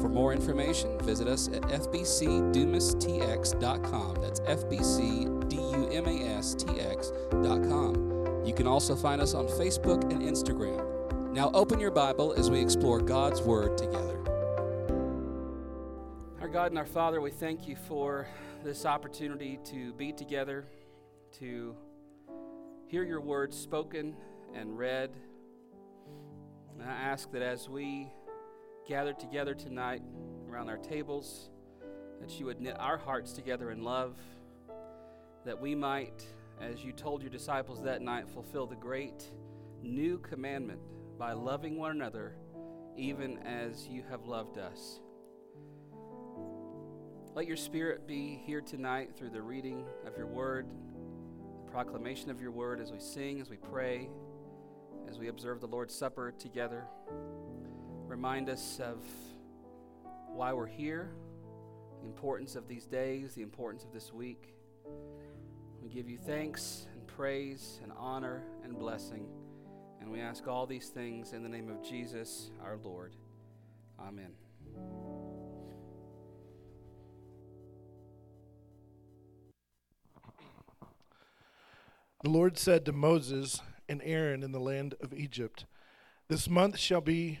For more information, visit us at fbcdumastx.com. That's fbcdumastx.com. You can also find us on Facebook and Instagram. Now open your Bible as we explore God's Word together. Our God and our Father, we thank you for this opportunity to be together, to hear your words spoken and read. And I ask that as we gathered together tonight around our tables, that you would knit our hearts together in love, that we might, as you told your disciples that night, fulfill the great new commandment by loving one another, even as you have loved us. Let your spirit be here tonight through the reading of your word, the proclamation of your word as we sing, as we pray, as we observe the Lord's Supper together remind us of why we're here, the importance of these days, the importance of this week. We give you thanks and praise and honor and blessing. And we ask all these things in the name of Jesus our Lord. Amen. The Lord said to Moses and Aaron in the land of Egypt, This month shall be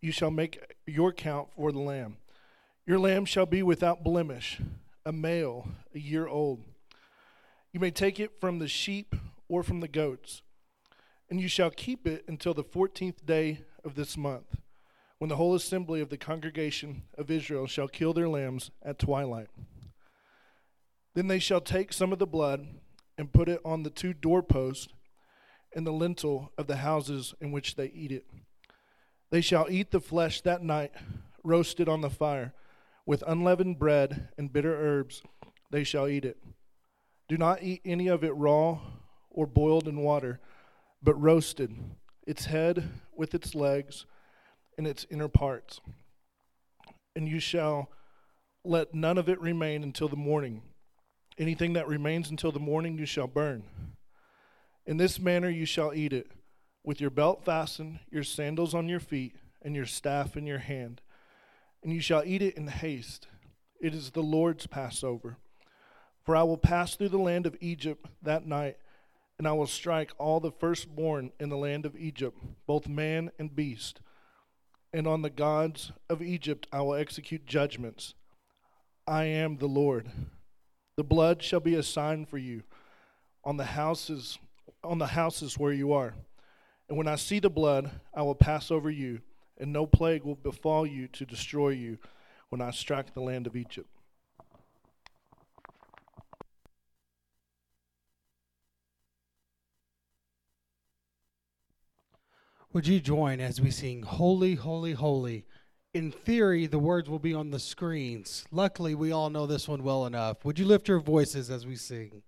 you shall make your count for the lamb. Your lamb shall be without blemish, a male, a year old. You may take it from the sheep or from the goats, and you shall keep it until the fourteenth day of this month, when the whole assembly of the congregation of Israel shall kill their lambs at twilight. Then they shall take some of the blood and put it on the two doorposts and the lintel of the houses in which they eat it. They shall eat the flesh that night, roasted on the fire. With unleavened bread and bitter herbs, they shall eat it. Do not eat any of it raw or boiled in water, but roasted, its head with its legs and its inner parts. And you shall let none of it remain until the morning. Anything that remains until the morning you shall burn. In this manner you shall eat it with your belt fastened, your sandals on your feet, and your staff in your hand. And you shall eat it in haste. It is the Lord's Passover. For I will pass through the land of Egypt that night, and I will strike all the firstborn in the land of Egypt, both man and beast. And on the gods of Egypt I will execute judgments. I am the Lord. The blood shall be a sign for you on the houses on the houses where you are. And when I see the blood, I will pass over you, and no plague will befall you to destroy you when I strike the land of Egypt. Would you join as we sing Holy, Holy, Holy? In theory, the words will be on the screens. Luckily, we all know this one well enough. Would you lift your voices as we sing?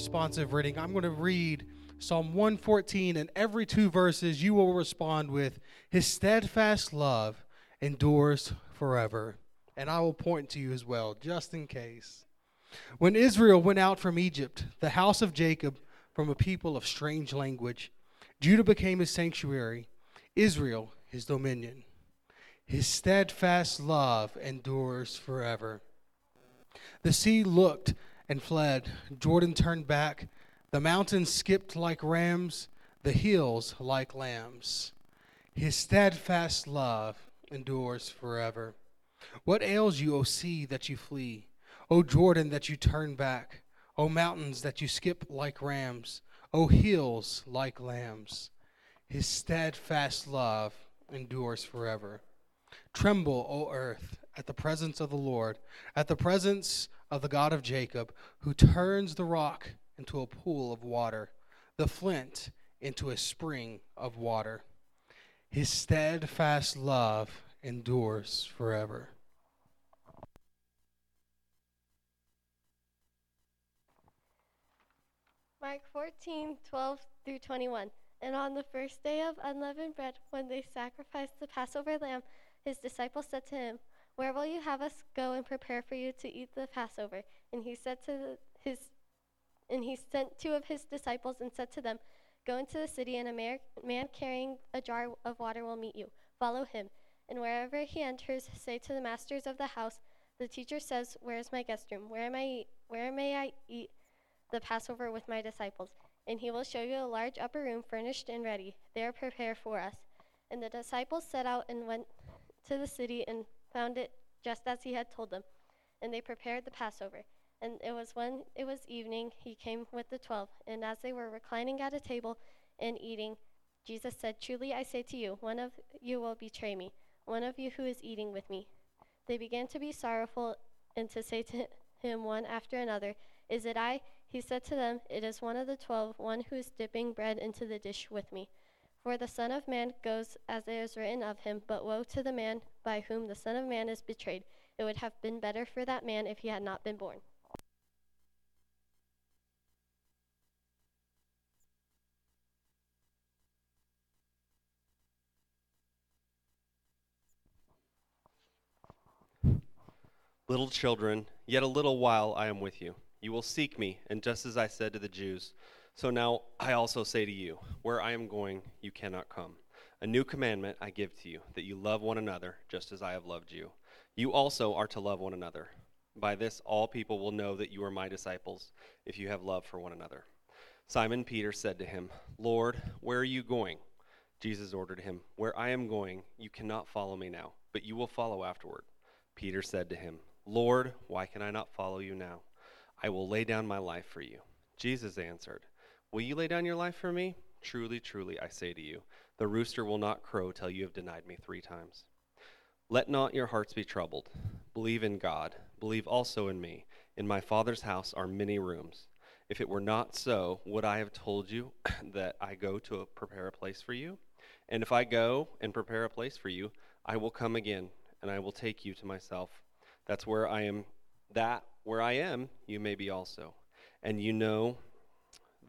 Responsive reading? I'm going to read Psalm 114, and every two verses you will respond with, His steadfast love endures forever. And I will point to you as well, just in case. When Israel went out from Egypt, the house of Jacob from a people of strange language, Judah became his sanctuary, Israel his dominion. His steadfast love endures forever. The sea looked and fled, Jordan turned back, the mountains skipped like rams, the hills like lambs. His steadfast love endures forever. What ails you, O sea, that you flee? O Jordan, that you turn back? O mountains, that you skip like rams? O hills like lambs? His steadfast love endures forever. Tremble, O earth, at the presence of the Lord, at the presence of the God of Jacob, who turns the rock into a pool of water, the flint into a spring of water. His steadfast love endures forever. Mark 14, 12 through 21. And on the first day of unleavened bread, when they sacrificed the Passover lamb, his disciples said to him, Where will you have us go and prepare for you to eat the Passover? And he said to the, his and he sent two of his disciples and said to them, Go into the city, and a mar- man carrying a jar of water will meet you. Follow him. And wherever he enters, say to the masters of the house, The teacher says, Where is my guest room? Where, am I, where may I eat the Passover with my disciples? And he will show you a large upper room furnished and ready. There prepare for us. And the disciples set out and went to the city and found it just as he had told them. And they prepared the Passover. And it was when it was evening, he came with the twelve. And as they were reclining at a table and eating, Jesus said, Truly I say to you, one of you will betray me. one of you who is eating with me. They began to be sorrowful and to say to him one after another, Is it I? He said to them, It is one of the twelve, one who is dipping bread into the dish with me. For the Son of Man goes as it is written of him, but woe to the man by whom the Son of Man is betrayed. It would have been better for that man if he had not been born. Little children, yet a little while I am with you. You will seek me, and just as I said to the Jews, so now I also say to you, where I am going, you cannot come. A new commandment I give to you, that you love one another, just as I have loved you. You also are to love one another. By this all people will know that you are my disciples, if you have love for one another. Simon Peter said to him, Lord, where are you going? Jesus ordered him, Where I am going, you cannot follow me now, but you will follow afterward. Peter said to him, Lord, why can I not follow you now? I will lay down my life for you. Jesus answered, Will you lay down your life for me? Truly, truly, I say to you, the rooster will not crow till you have denied me three times. Let not your hearts be troubled. Believe in God. Believe also in me. In my Father's house are many rooms. If it were not so, would I have told you that I go to prepare a place for you? And if I go and prepare a place for you, I will come again, and I will take you to myself. That's where I am, that where I am, you may be also. And you know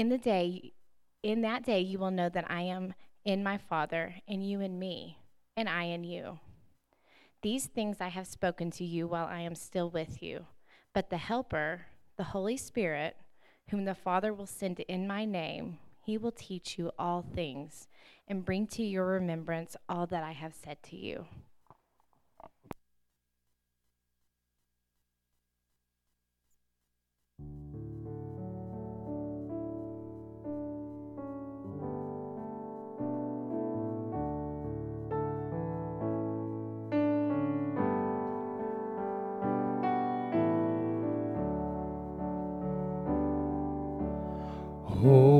In the day, in that day, you will know that I am in my Father, and you in me, and I in you. These things I have spoken to you while I am still with you. But the Helper, the Holy Spirit, whom the Father will send in my name, he will teach you all things and bring to your remembrance all that I have said to you. Holy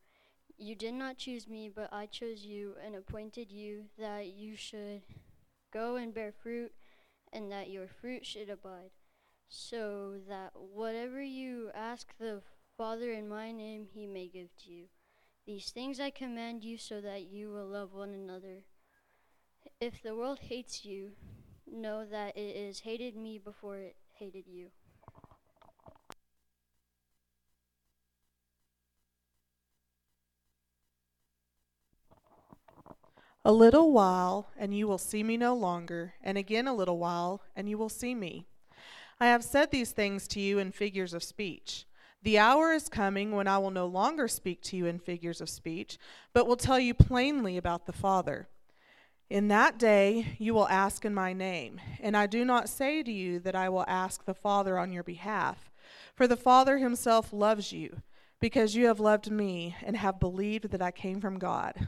You did not choose me, but I chose you and appointed you that you should go and bear fruit, and that your fruit should abide, so that whatever you ask the Father in my name, he may give to you. These things I command you so that you will love one another. If the world hates you, know that it has hated me before it hated you. A little while, and you will see me no longer, and again a little while, and you will see me. I have said these things to you in figures of speech. The hour is coming when I will no longer speak to you in figures of speech, but will tell you plainly about the Father. In that day you will ask in my name, and I do not say to you that I will ask the Father on your behalf, for the Father himself loves you, because you have loved me and have believed that I came from God.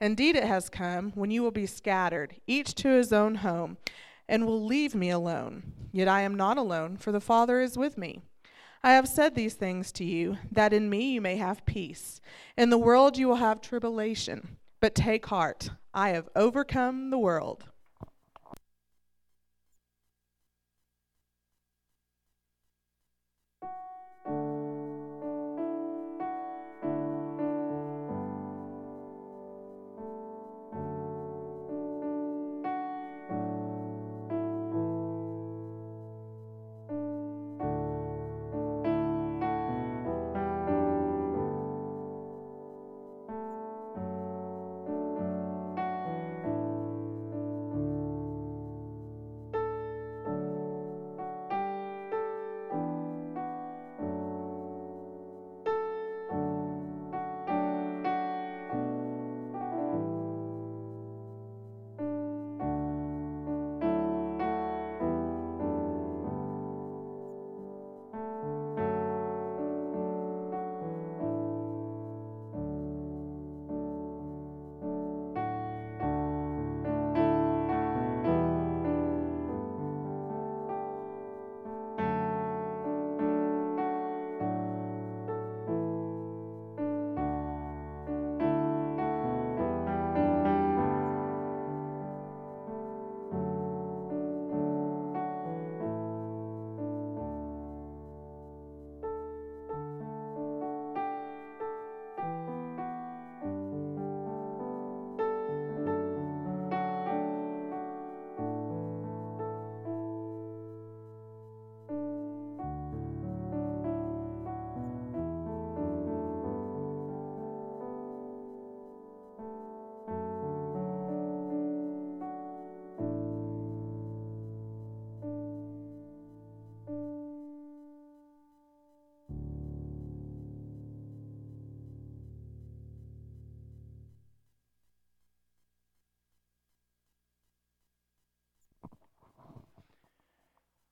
Indeed it has come when you will be scattered, each to his own home, and will leave me alone. Yet I am not alone, for the Father is with me. I have said these things to you, that in me you may have peace. In the world you will have tribulation, but take heart, I have overcome the world.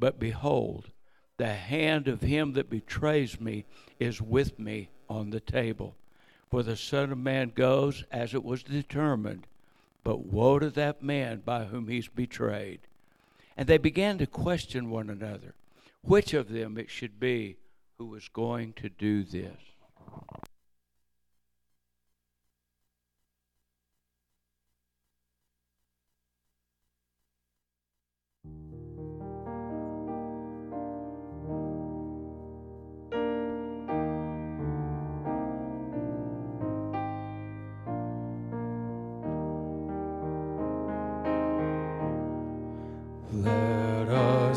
But behold, the hand of him that betrays me is with me on the table. For the Son of Man goes as it was determined, but woe to that man by whom he's betrayed. And they began to question one another, which of them it should be who was going to do this.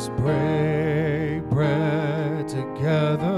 Break bread together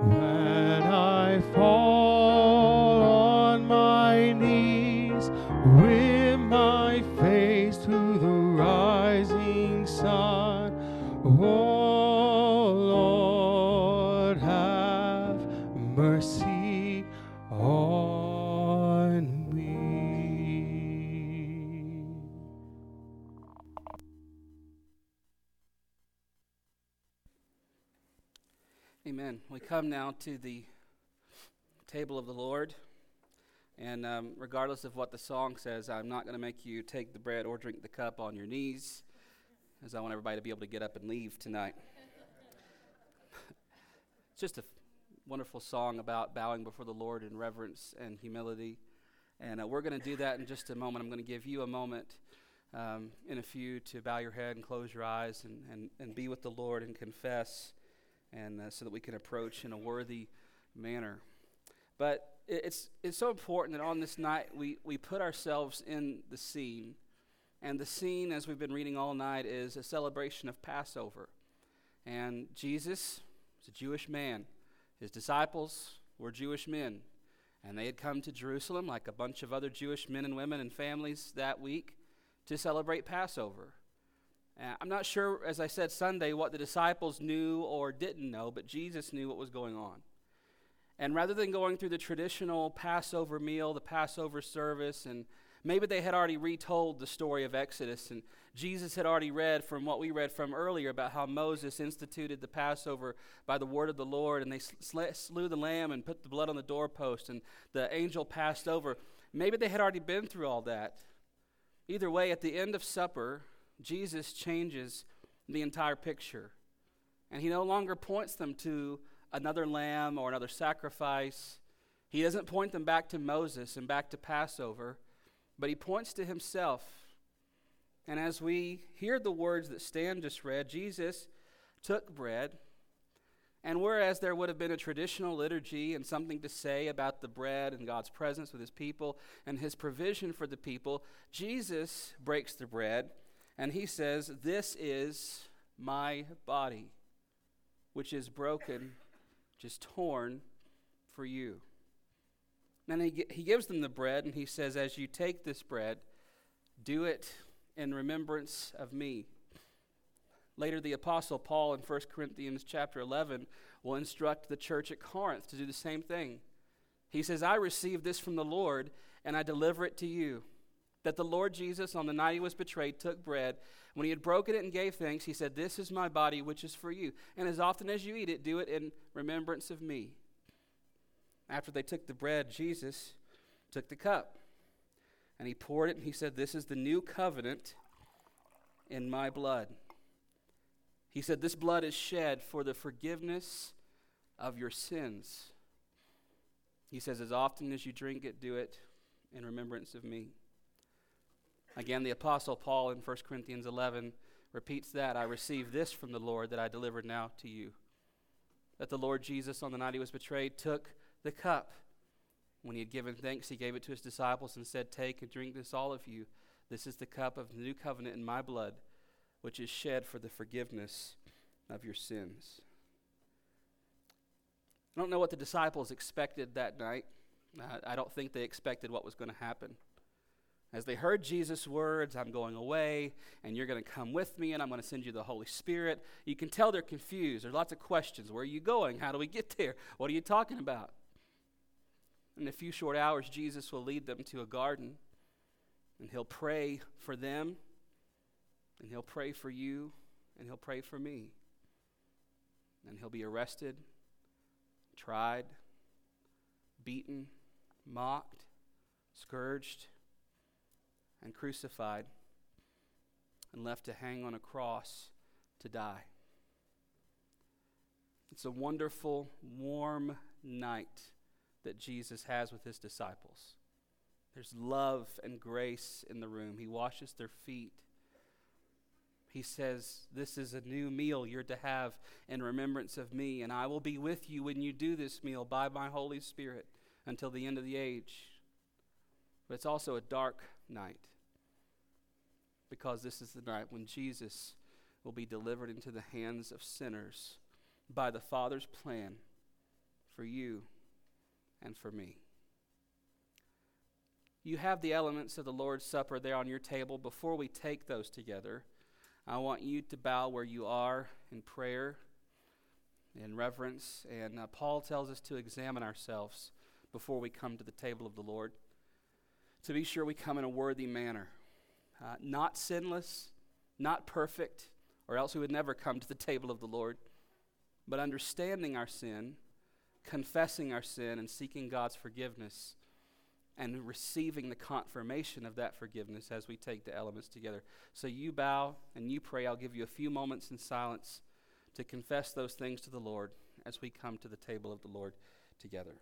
When to the table of the Lord. And um, regardless of what the song says, I'm not going to make you take the bread or drink the cup on your knees, as I want everybody to be able to get up and leave tonight. it's just a wonderful song about bowing before the Lord in reverence and humility. And uh, we're going to do that in just a moment. I'm going to give you a moment um, in a few to bow your head and close your eyes and, and, and be with the Lord and confess, and uh, so that we can approach in a worthy manner. But it's, it's so important that on this night we, we put ourselves in the scene. And the scene, as we've been reading all night, is a celebration of Passover. And Jesus was a Jewish man. His disciples were Jewish men. And they had come to Jerusalem, like a bunch of other Jewish men and women and families that week, to celebrate Passover. Uh, I'm not sure, as I said Sunday, what the disciples knew or didn't know, but Jesus knew what was going on. And rather than going through the traditional Passover meal, the Passover service, and maybe they had already retold the story of Exodus, and Jesus had already read from what we read from earlier about how Moses instituted the Passover by the word of the Lord, and they slew the lamb and put the blood on the doorpost, and the angel passed over. Maybe they had already been through all that. Either way, at the end of supper, Jesus changes the entire picture. And he no longer points them to another lamb or another sacrifice. He doesn't point them back to Moses and back to Passover, but he points to himself. And as we hear the words that Stan just read, Jesus took bread. And whereas there would have been a traditional liturgy and something to say about the bread and God's presence with his people and his provision for the people, Jesus breaks the bread and he says, This is my body, which is broken, is torn for you. And he, he gives them the bread, and he says, As you take this bread, do it in remembrance of me. Later, the Apostle Paul in 1 Corinthians chapter 11 will instruct the church at Corinth to do the same thing. He says, I received this from the Lord, and I deliver it to you that the Lord Jesus, on the night he was betrayed, took bread. When he had broken it and gave thanks, he said, This is my body, which is for you. And as often as you eat it, do it in remembrance of me. After they took the bread, Jesus took the cup. And he poured it, and he said, This is the new covenant in my blood. He said, This blood is shed for the forgiveness of your sins. He says, As often as you drink it, do it in remembrance of me. Again, the Apostle Paul in 1 Corinthians 11 repeats that I received this from the Lord that I delivered now to you. That the Lord Jesus, on the night he was betrayed, took the cup. When he had given thanks, he gave it to his disciples and said, Take and drink this, all of you. This is the cup of the new covenant in my blood, which is shed for the forgiveness of your sins. I don't know what the disciples expected that night. I don't think they expected what was going to happen. As they heard Jesus' words, I'm going away, and you're going to come with me, and I'm going to send you the Holy Spirit. You can tell they're confused. There's lots of questions. Where are you going? How do we get there? What are you talking about? In a few short hours, Jesus will lead them to a garden, and he'll pray for them, and he'll pray for you, and he'll pray for me. And he'll be arrested, tried, beaten, mocked, scourged and crucified and left to hang on a cross to die. It's a wonderful, warm night that Jesus has with his disciples. There's love and grace in the room. He washes their feet. He says, This is a new meal you're to have in remembrance of me, and I will be with you when you do this meal by my Holy Spirit until the end of the age. But it's also a dark night because this is the night when Jesus will be delivered into the hands of sinners by the Father's plan for you and for me. You have the elements of the Lord's Supper there on your table. Before we take those together, I want you to bow where you are in prayer, in reverence. And uh, Paul tells us to examine ourselves before we come to the table of the Lord, to be sure we come in a worthy manner uh, not sinless, not perfect, or else we would never come to the table of the Lord, but understanding our sin, confessing our sin, and seeking God's forgiveness, and receiving the confirmation of that forgiveness as we take the elements together. So you bow and you pray. I'll give you a few moments in silence to confess those things to the Lord as we come to the table of the Lord together.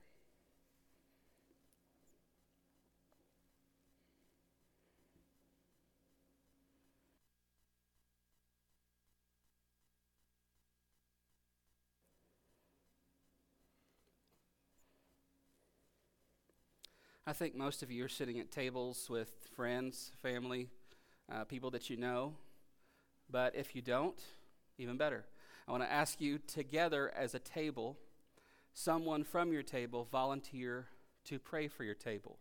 I think most of you are sitting at tables with friends, family, uh, people that you know. But if you don't, even better. I want to ask you together as a table, someone from your table volunteer to pray for your table.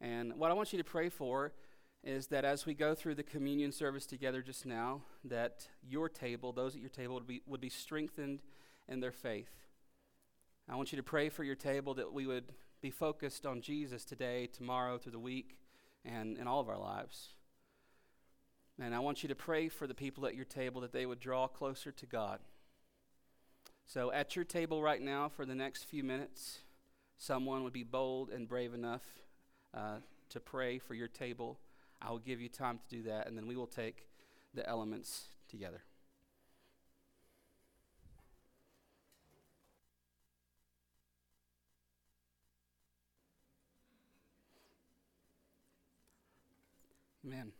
And what I want you to pray for is that as we go through the communion service together just now, that your table, those at your table, would be, would be strengthened in their faith. I want you to pray for your table that we would be focused on Jesus today, tomorrow, through the week, and in all of our lives. And I want you to pray for the people at your table that they would draw closer to God. So, at your table right now, for the next few minutes, someone would be bold and brave enough uh, to pray for your table. I will give you time to do that, and then we will take the elements together. Amen.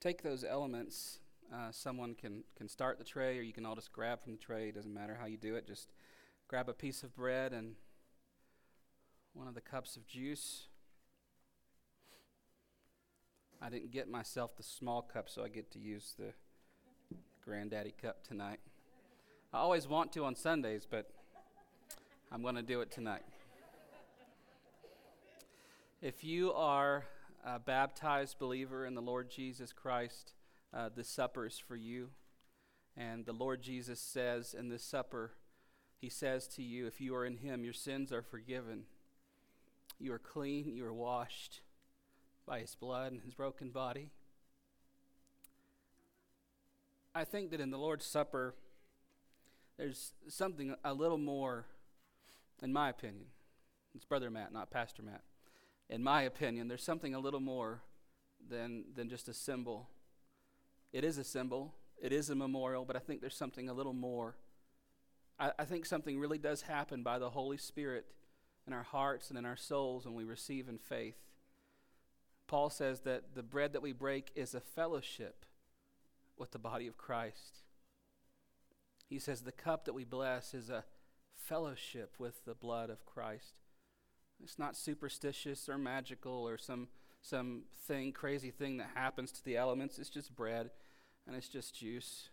Take those elements. Uh, someone can, can start the tray, or you can all just grab from the tray. It doesn't matter how you do it. Just grab a piece of bread and one of the cups of juice. I didn't get myself the small cup, so I get to use the granddaddy cup tonight. I always want to on Sundays, but I'm going to do it tonight. If you are a baptized believer in the Lord Jesus Christ, uh, this supper is for you. And the Lord Jesus says in this supper, He says to you, if you are in Him, your sins are forgiven. You are clean, you are washed by His blood and His broken body. I think that in the Lord's Supper, there's something a little more, in my opinion. It's Brother Matt, not Pastor Matt in my opinion, there's something a little more than, than just a symbol. It is a symbol, it is a memorial, but I think there's something a little more. I, I think something really does happen by the Holy Spirit in our hearts and in our souls when we receive in faith. Paul says that the bread that we break is a fellowship with the body of Christ. He says the cup that we bless is a fellowship with the blood of Christ. It's not superstitious or magical or some some thing crazy thing that happens to the elements. It's just bread and it's just juice.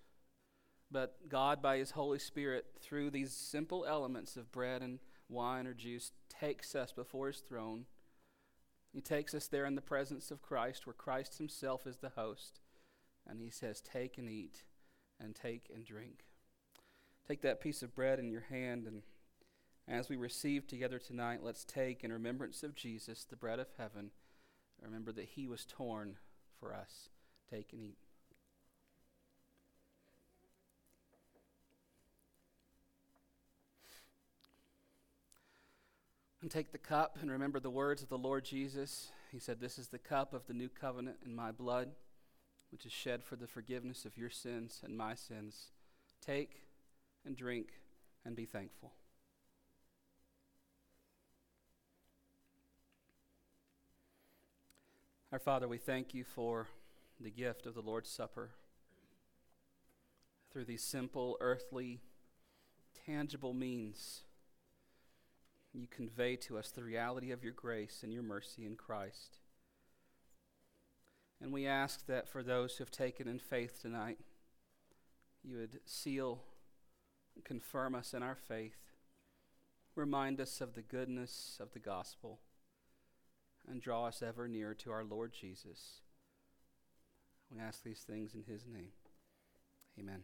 But God by his Holy Spirit through these simple elements of bread and wine or juice takes us before his throne. He takes us there in the presence of Christ where Christ himself is the host. And he says, "Take and eat and take and drink." Take that piece of bread in your hand and as we receive together tonight, let's take in remembrance of Jesus the bread of heaven. Remember that he was torn for us. Take and eat. And take the cup and remember the words of the Lord Jesus. He said, This is the cup of the new covenant in my blood, which is shed for the forgiveness of your sins and my sins. Take and drink and be thankful. Our Father, we thank you for the gift of the Lord's Supper. Through these simple, earthly, tangible means, you convey to us the reality of your grace and your mercy in Christ. And we ask that for those who have taken in faith tonight, you would seal confirm us in our faith. Remind us of the goodness of the gospel and draw us ever nearer to our Lord Jesus. We ask these things in his name. Amen.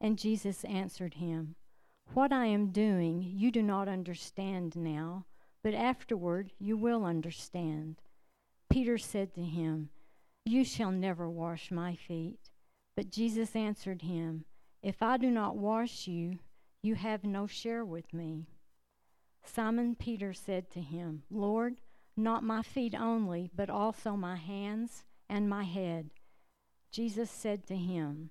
And Jesus answered him, What I am doing you do not understand now, but afterward you will understand. Peter said to him, You shall never wash my feet. But Jesus answered him, If I do not wash you, you have no share with me. Simon Peter said to him, Lord, not my feet only, but also my hands and my head. Jesus said to him,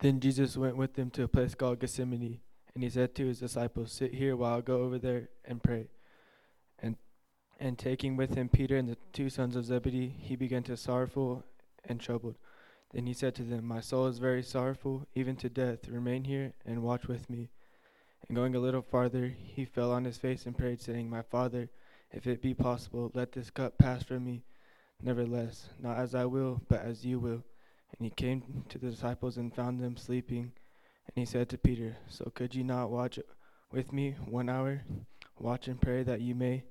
Then Jesus went with them to a place called Gethsemane, and he said to his disciples, Sit here while I go over there and pray. And and taking with him Peter and the two sons of Zebedee, he began to sorrowful and troubled. Then he said to them, My soul is very sorrowful, even to death. Remain here and watch with me. And going a little farther, he fell on his face and prayed, saying, My Father, if it be possible, let this cup pass from me. Nevertheless, not as I will, but as you will. And he came to the disciples and found them sleeping. And he said to Peter, So could you not watch with me one hour? Watch and pray that you may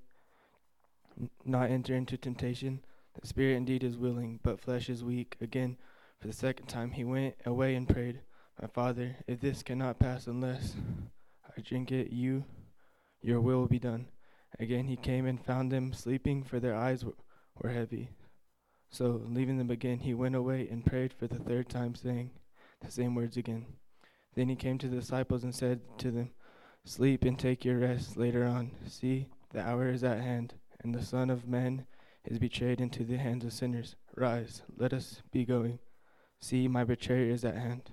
not enter into temptation. The spirit indeed is willing, but flesh is weak. Again, for the second time, he went away and prayed, My Father, if this cannot pass unless I drink it, you, your will will be done. Again, he came and found them sleeping, for their eyes were, were heavy. So, leaving them again, he went away and prayed for the third time, saying the same words again. Then he came to the disciples and said to them, Sleep and take your rest later on. See, the hour is at hand, and the Son of Man is betrayed into the hands of sinners. Rise, let us be going. See, my betrayer is at hand.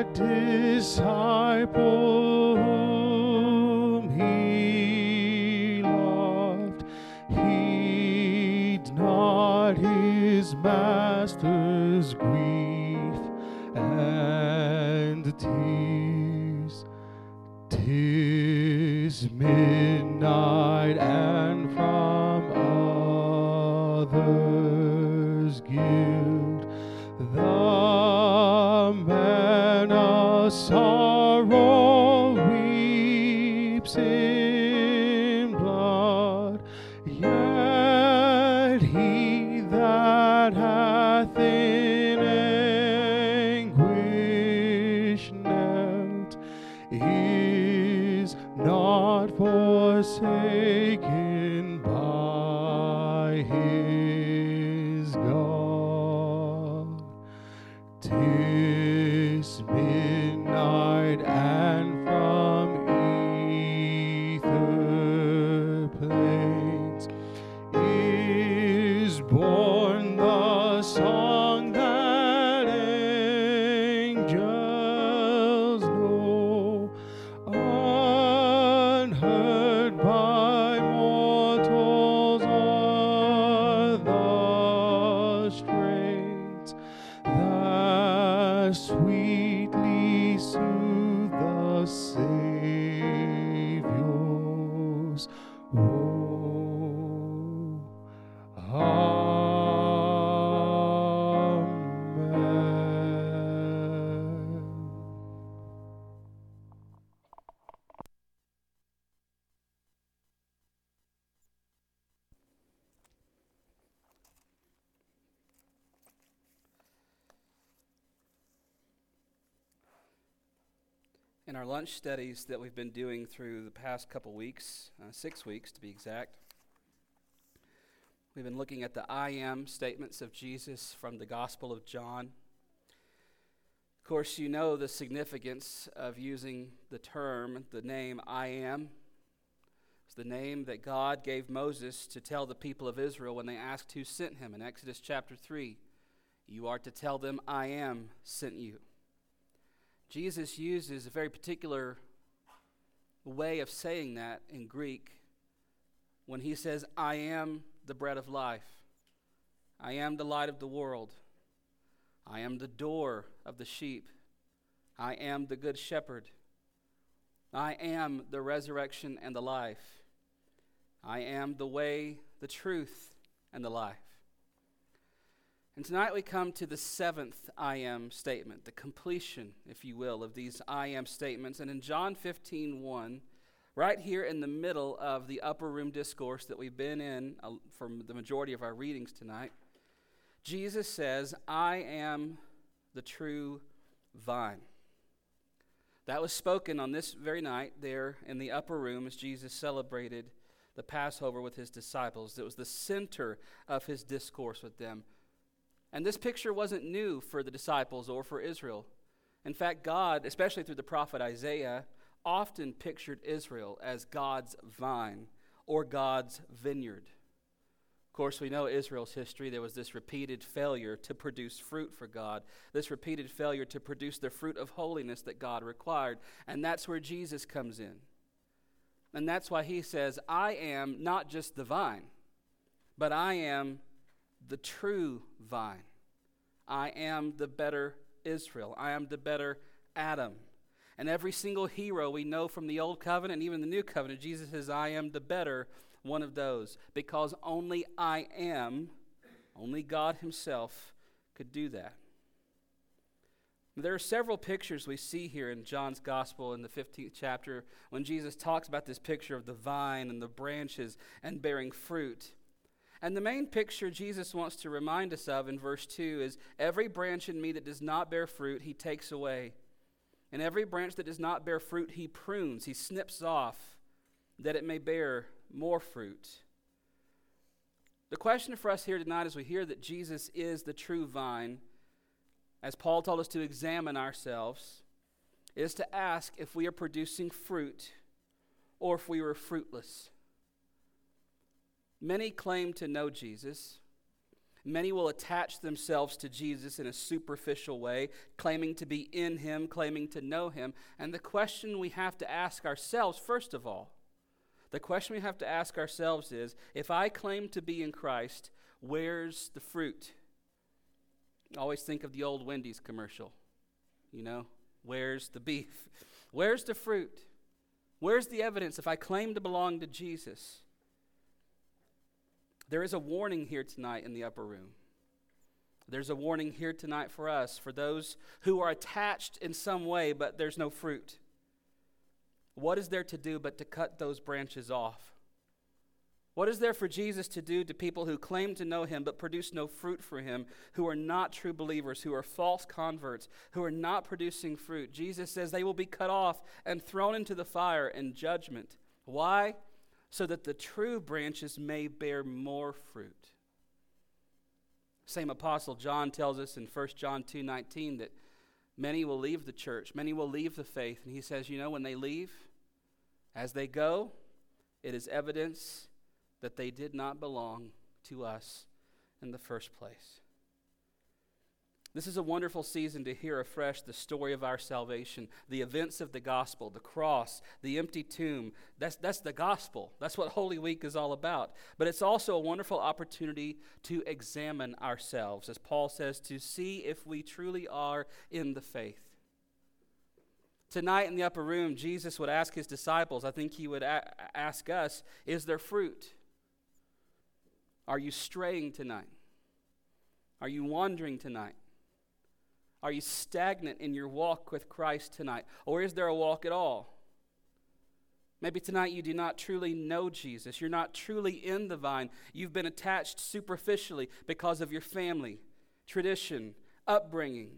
That disciple whom he loved, not his master's grief Tis, tis midnight, In our lunch studies that we've been doing through the past couple weeks, uh, six weeks to be exact, we've been looking at the I am statements of Jesus from the Gospel of John. Of course, you know the significance of using the term, the name I am. It's the name that God gave Moses to tell the people of Israel when they asked who sent him in Exodus chapter 3. You are to tell them, I am sent you. Jesus uses a very particular way of saying that in Greek when he says, I am the bread of life, I am the light of the world, I am the door of the sheep, I am the good shepherd, I am the resurrection and the life, I am the way, the truth, and the life. And tonight we come to the seventh I am statement, the completion, if you will, of these I am statements. And in John 15, 1, right here in the middle of the upper room discourse that we've been in uh, for the majority of our readings tonight, Jesus says, I am the true vine. That was spoken on this very night there in the upper room as Jesus celebrated the Passover with his disciples. It was the center of his discourse with them. And this picture wasn't new for the disciples or for Israel. In fact, God, especially through the prophet Isaiah, often pictured Israel as God's vine or God's vineyard. Of course, we know Israel's history. There was this repeated failure to produce fruit for God, this repeated failure to produce the fruit of holiness that God required. And that's where Jesus comes in. And that's why he says, I am not just the vine, but I am the true vine. I am the better Israel. I am the better Adam. And every single hero we know from the Old Covenant and even the New Covenant, Jesus says, I am the better one of those. Because only I am, only God Himself could do that. There are several pictures we see here in John's Gospel in the 15th chapter when Jesus talks about this picture of the vine and the branches and bearing fruit. And the main picture Jesus wants to remind us of in verse 2 is every branch in me that does not bear fruit, he takes away. And every branch that does not bear fruit, he prunes, he snips off, that it may bear more fruit. The question for us here tonight as we hear that Jesus is the true vine, as Paul told us to examine ourselves, is to ask if we are producing fruit or if we were fruitless. Many claim to know Jesus. Many will attach themselves to Jesus in a superficial way, claiming to be in him, claiming to know him. And the question we have to ask ourselves, first of all, the question we have to ask ourselves is if I claim to be in Christ, where's the fruit? Always think of the old Wendy's commercial. You know, Where's the beef? Where's the fruit? Where's the evidence if I claim to belong to Jesus? There is a warning here tonight in the upper room. There's a warning here tonight for us, for those who are attached in some way, but there's no fruit. What is there to do but to cut those branches off? What is there for Jesus to do to people who claim to know him but produce no fruit for him, who are not true believers, who are false converts, who are not producing fruit? Jesus says they will be cut off and thrown into the fire in judgment. Why? So that the true branches may bear more fruit. Same apostle John tells us in 1 John 2:19 that many will leave the church, many will leave the faith, and he says, you know, when they leave, as they go, it is evidence that they did not belong to us in the first place. This is a wonderful season to hear afresh the story of our salvation, the events of the gospel, the cross, the empty tomb. That's, that's the gospel. That's what Holy Week is all about. But it's also a wonderful opportunity to examine ourselves, as Paul says, to see if we truly are in the faith. Tonight in the upper room, Jesus would ask his disciples, I think he would a- ask us, is there fruit? Are you straying tonight? Are you wandering tonight? Are you stagnant in your walk with Christ tonight? Or is there a walk at all? Maybe tonight you do not truly know Jesus. You're not truly in the vine. You've been attached superficially because of your family, tradition, upbringing.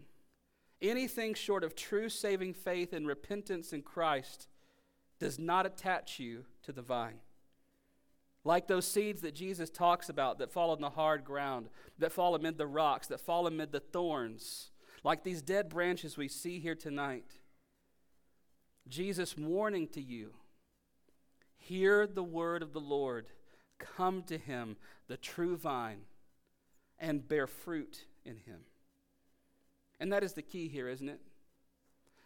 Anything short of true saving faith and repentance in Christ does not attach you to the vine. Like those seeds that Jesus talks about that fall on the hard ground, that fall amid the rocks, that fall amid the thorns, like these dead branches we see here tonight. Jesus warning to you hear the word of the Lord, come to him, the true vine, and bear fruit in him. And that is the key here, isn't it?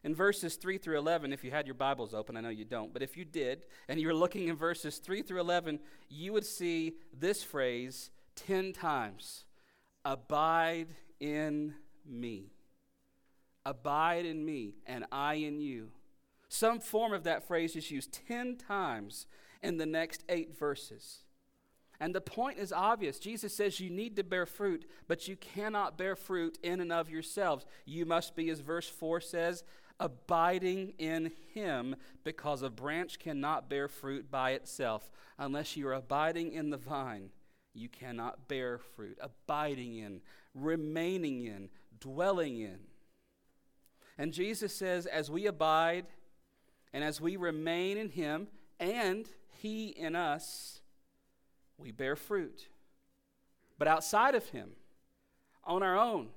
In verses 3 through 11, if you had your Bibles open, I know you don't, but if you did, and you were looking in verses 3 through 11, you would see this phrase 10 times Abide in me. Abide in me, and I in you. Some form of that phrase is used 10 times in the next eight verses. And the point is obvious. Jesus says you need to bear fruit, but you cannot bear fruit in and of yourselves. You must be, as verse 4 says, abiding in him because a branch cannot bear fruit by itself. Unless you are abiding in the vine, you cannot bear fruit. Abiding in, remaining in, dwelling in. And Jesus says, as we abide and as we remain in him and he in us, we bear fruit. But outside of him, on our own,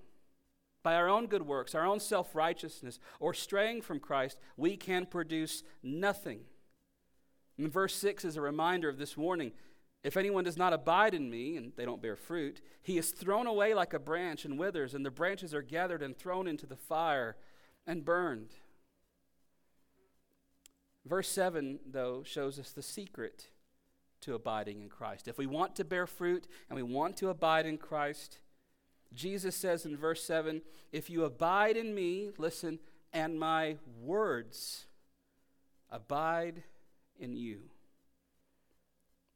by our own good works, our own self righteousness, or straying from Christ, we can produce nothing. And verse 6 is a reminder of this warning. If anyone does not abide in me, and they don't bear fruit, he is thrown away like a branch and withers, and the branches are gathered and thrown into the fire and burned. Verse 7, though, shows us the secret to abiding in Christ. If we want to bear fruit and we want to abide in Christ, Jesus says in verse 7 If you abide in me, listen, and my words abide in you.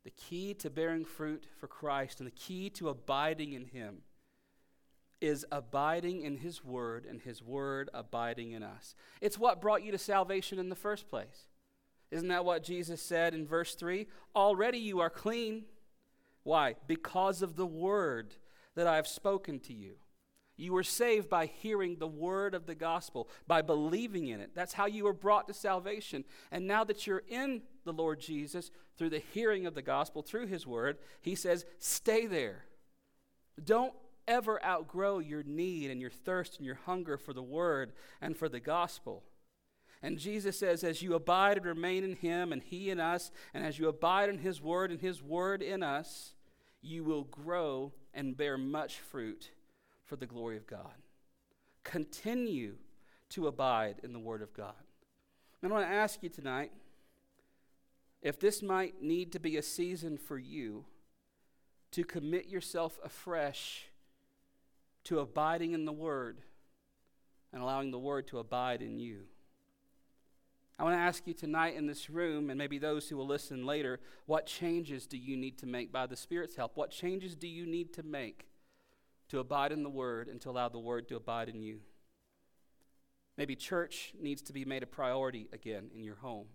The key to bearing fruit for Christ and the key to abiding in him is abiding in his word and his word abiding in us. It's what brought you to salvation in the first place. Isn't that what Jesus said in verse 3? Already you are clean. Why? Because of the word that I have spoken to you. You were saved by hearing the word of the gospel, by believing in it. That's how you were brought to salvation. And now that you're in the Lord Jesus through the hearing of the gospel, through his word, he says, stay there. Don't ever outgrow your need and your thirst and your hunger for the word and for the gospel. And Jesus says, as you abide and remain in him and he in us, and as you abide in his word and his word in us, you will grow and bear much fruit for the glory of God. Continue to abide in the Word of God. And I want to ask you tonight if this might need to be a season for you to commit yourself afresh to abiding in the Word and allowing the word to abide in you. I want to ask you tonight in this room, and maybe those who will listen later, what changes do you need to make by the Spirit's help? What changes do you need to make to abide in the Word and to allow the Word to abide in you? Maybe church needs to be made a priority again in your home.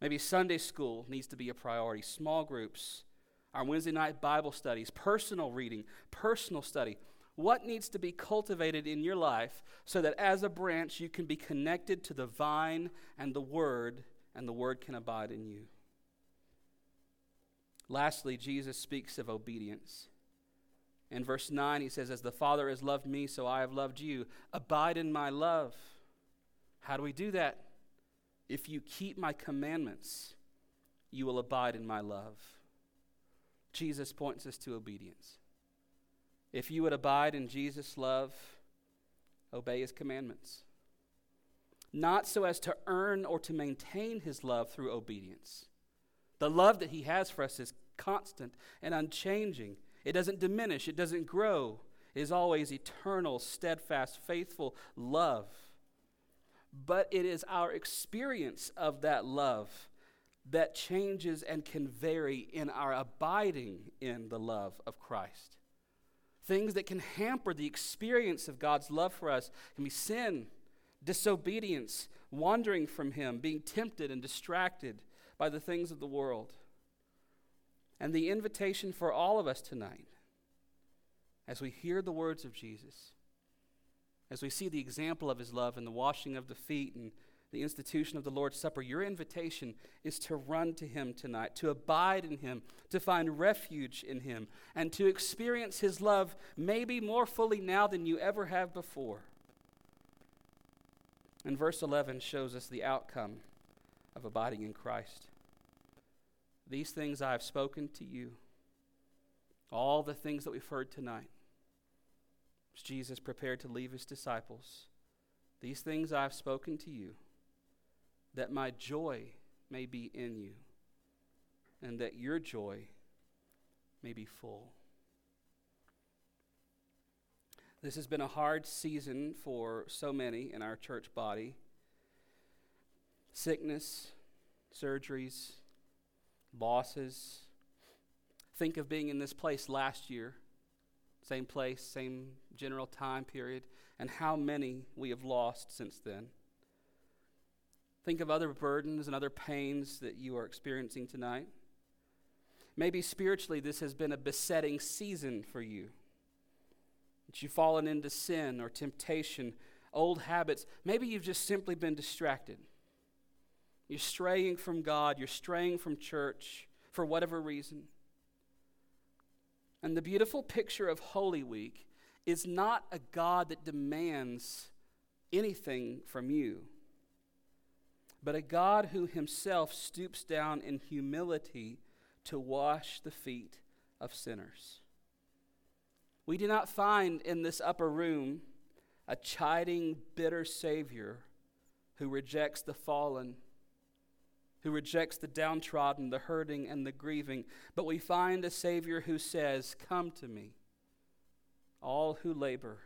Maybe Sunday school needs to be a priority. Small groups, our Wednesday night Bible studies, personal reading, personal study. What needs to be cultivated in your life so that as a branch you can be connected to the vine and the word, and the word can abide in you? Lastly, Jesus speaks of obedience. In verse 9, he says, As the Father has loved me, so I have loved you. Abide in my love. How do we do that? If you keep my commandments, you will abide in my love. Jesus points us to obedience. If you would abide in Jesus' love, obey his commandments. Not so as to earn or to maintain his love through obedience. The love that he has for us is constant and unchanging. It doesn't diminish, it doesn't grow. It is always eternal, steadfast, faithful love. But it is our experience of that love that changes and can vary in our abiding in the love of Christ. Things that can hamper the experience of God's love for us can be sin, disobedience, wandering from Him, being tempted and distracted by the things of the world. And the invitation for all of us tonight, as we hear the words of Jesus, as we see the example of His love and the washing of the feet and the institution of the Lord's Supper, your invitation is to run to Him tonight, to abide in Him, to find refuge in Him, and to experience His love maybe more fully now than you ever have before. And verse 11 shows us the outcome of abiding in Christ. These things I have spoken to you, all the things that we've heard tonight. As Jesus prepared to leave his disciples. These things I have spoken to you that my joy may be in you, and that your joy may be full. This has been a hard season for so many in our church body. Sickness, surgeries, losses. Think of being in this place last year, same place, same general time period, and how many we have lost since then. Think of other burdens and other pains that you are experiencing tonight. Maybe spiritually, this has been a besetting season for you. That you've fallen into sin or temptation, old habits. Maybe you've just simply been distracted. You're straying from God, you're straying from church for whatever reason. And the beautiful picture of Holy Week is not a God that demands anything from you but a God who himself stoops down in humility to wash the feet of sinners. We do not find in this upper room a chiding, bitter Savior who rejects the fallen, who rejects the downtrodden, the hurting, and the grieving, but we find a Savior who says, Come to me, all who labor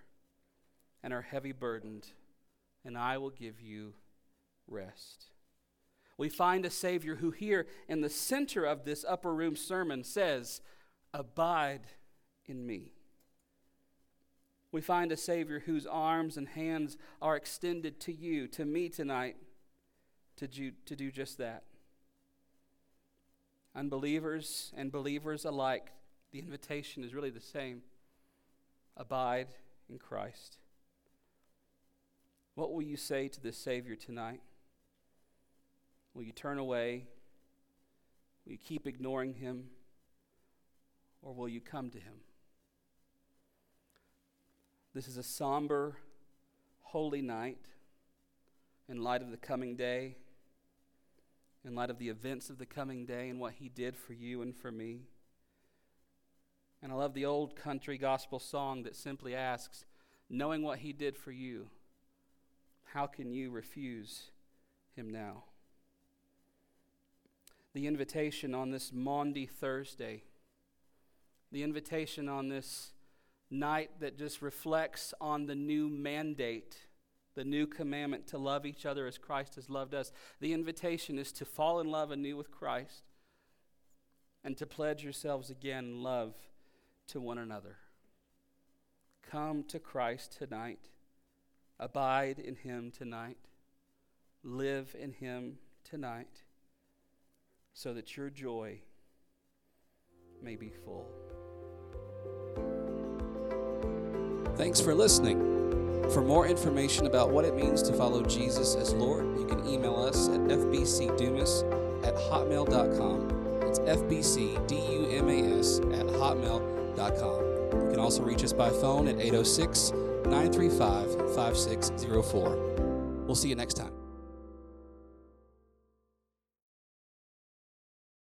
and are heavy burdened, and I will give you rest. We find a Savior who, here in the center of this upper room sermon, says, Abide in me. We find a Savior whose arms and hands are extended to you, to me tonight, to do, to do just that. Unbelievers and believers alike, the invitation is really the same abide in Christ. What will you say to this Savior tonight? Will you turn away? Will you keep ignoring him? Or will you come to him? This is a somber, holy night in light of the coming day, in light of the events of the coming day and what he did for you and for me. And I love the old country gospel song that simply asks, knowing what he did for you, how can you refuse him now? The invitation on this Maundy Thursday, the invitation on this night that just reflects on the new mandate the new commandment to love each other as Christ has loved us. The invitation is to fall in love anew with Christ and to pledge yourselves again in love to one another. Come to Christ tonight. Abide in Him tonight. Live in Him tonight so that your joy may be full. Thanks for listening. For more information about what it means to follow Jesus as Lord, you can email us at fbcdumas at hotmail.com. It's fbcdumas at hotmail.com. You can also reach us by phone at 806 935 5604. We'll see you next time.